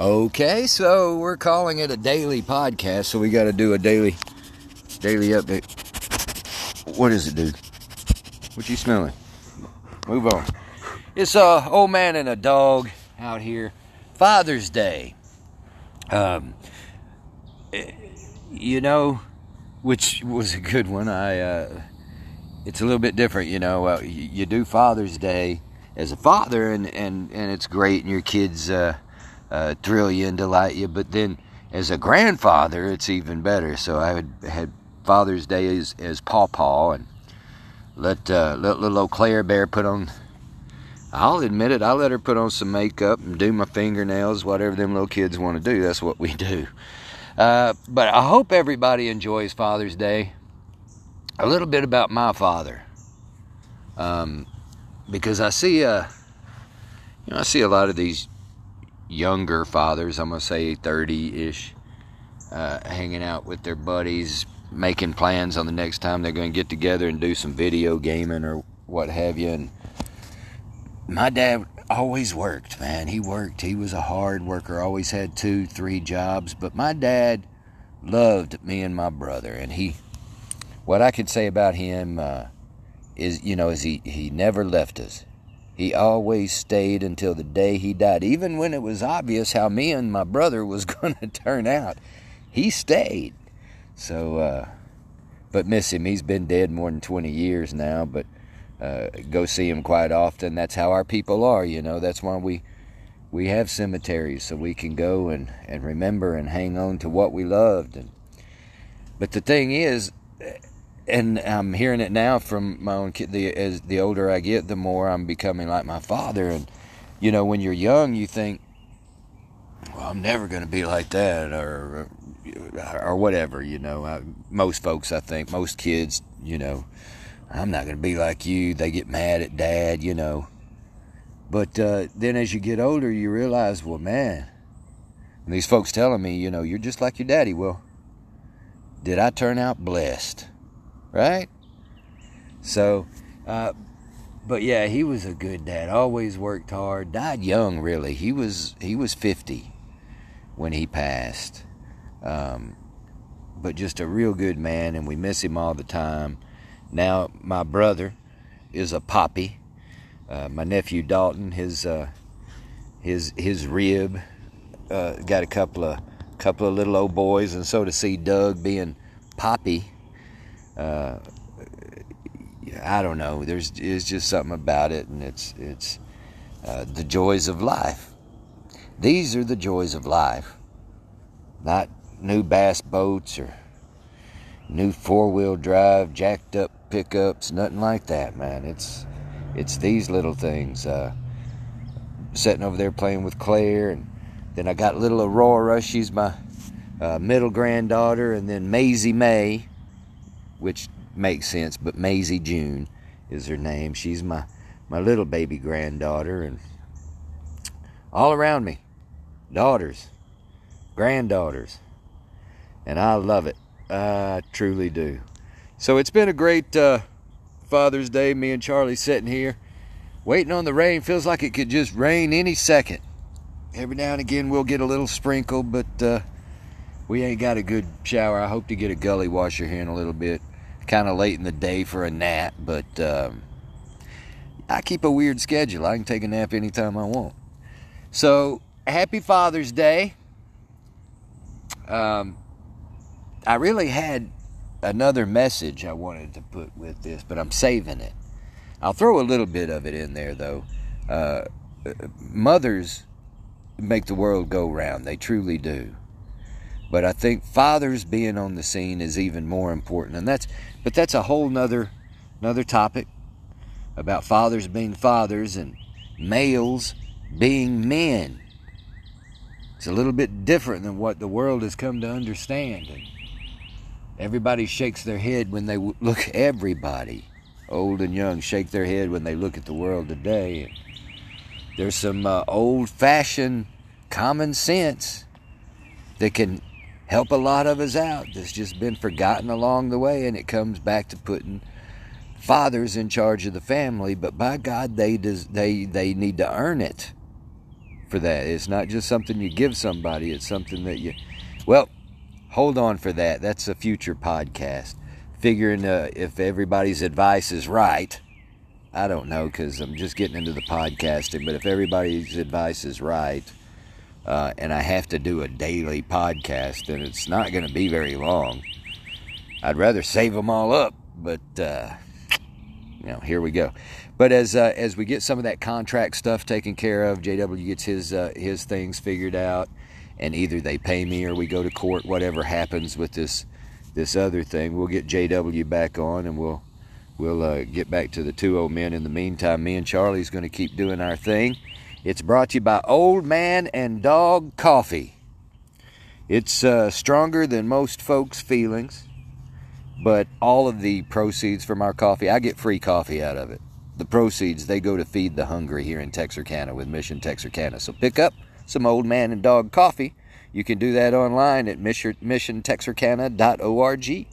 Okay, so we're calling it a daily podcast, so we got to do a daily daily update. What is it, dude? What you smelling? Move on. It's a old man and a dog out here. Father's Day. Um, you know, which was a good one. I. Uh, it's a little bit different, you know. Uh, you, you, do Father's Day as a father, and and and it's great, and your kids. Uh, uh, thrill you and delight you. But then as a grandfather, it's even better. So I had, had Father's Day as, as Paw Paw and let, uh, let little old Claire Bear put on. I'll admit it. I let her put on some makeup and do my fingernails, whatever them little kids want to do. That's what we do. Uh, but I hope everybody enjoys Father's Day. A little bit about my father, um, because I see a, you know, I see a lot of these younger fathers, I'm going to say 30 ish, uh, hanging out with their buddies, making plans on the next time they're going to get together and do some video gaming or what have you. And my dad always worked, man. He worked. He was a hard worker, always had two, three jobs. But my dad loved me and my brother. And he, what I could say about him uh, is, you know, is he, he never left us. He always stayed until the day he died. Even when it was obvious how me and my brother was going to turn out, he stayed. So, uh, but miss him. He's been dead more than 20 years now, but uh, go see him quite often. That's how our people are, you know. That's why we we have cemeteries so we can go and, and remember and hang on to what we loved. And, but the thing is, and I'm hearing it now from my own kid. The as the older I get, the more I'm becoming like my father. And you know, when you're young, you think, "Well, I'm never going to be like that," or or whatever. You know, I, most folks, I think, most kids, you know, I'm not going to be like you. They get mad at dad, you know. But uh, then as you get older, you realize, well, man, these folks telling me, you know, you're just like your daddy. Well, did I turn out blessed? Right? So, uh, but yeah, he was a good dad. Always worked hard. Died young, really. He was he was fifty when he passed. Um, but just a real good man, and we miss him all the time. Now my brother is a poppy. Uh, my nephew Dalton, his uh, his his rib, uh, got a couple of couple of little old boys, and so to see Doug being poppy uh, I don't know. There's, there's just something about it, and it's it's uh, the joys of life. These are the joys of life, not new bass boats or new four wheel drive, jacked up pickups, nothing like that, man. It's it's these little things. Uh, sitting over there playing with Claire, and then I got little Aurora. She's my uh, middle granddaughter, and then Maisie May which makes sense, but Maisie June is her name. She's my, my little baby granddaughter, and all around me, daughters, granddaughters, and I love it. I truly do. So it's been a great uh, Father's Day. Me and Charlie sitting here waiting on the rain. Feels like it could just rain any second. Every now and again we'll get a little sprinkle, but uh, we ain't got a good shower. I hope to get a gully washer here in a little bit kind of late in the day for a nap, but um, I keep a weird schedule. I can take a nap anytime I want. So, happy Father's Day. Um, I really had another message I wanted to put with this, but I'm saving it. I'll throw a little bit of it in there, though. Uh, mothers make the world go round, they truly do. But I think fathers being on the scene is even more important, and that's but that's a whole nother another topic about fathers being fathers and males being men. It's a little bit different than what the world has come to understand. And everybody shakes their head when they look. Everybody, old and young, shake their head when they look at the world today. There's some uh, old-fashioned common sense that can help a lot of us out that's just been forgotten along the way and it comes back to putting fathers in charge of the family but by god they des- they they need to earn it for that. It's not just something you give somebody, it's something that you. Well, hold on for that. That's a future podcast. Figuring uh, if everybody's advice is right. I don't know because I'm just getting into the podcasting, but if everybody's advice is right, uh, and I have to do a daily podcast, and it's not going to be very long. I'd rather save them all up, but uh, you know, here we go. But as uh, as we get some of that contract stuff taken care of, JW gets his uh, his things figured out, and either they pay me or we go to court. Whatever happens with this this other thing, we'll get JW back on, and we'll we'll uh, get back to the two old men. In the meantime, me and Charlie's going to keep doing our thing. It's brought to you by Old Man and Dog Coffee. It's uh, stronger than most folks' feelings, but all of the proceeds from our coffee, I get free coffee out of it. The proceeds, they go to feed the hungry here in Texarkana with Mission Texarkana. So pick up some Old Man and Dog Coffee. You can do that online at missiontexarkana.org.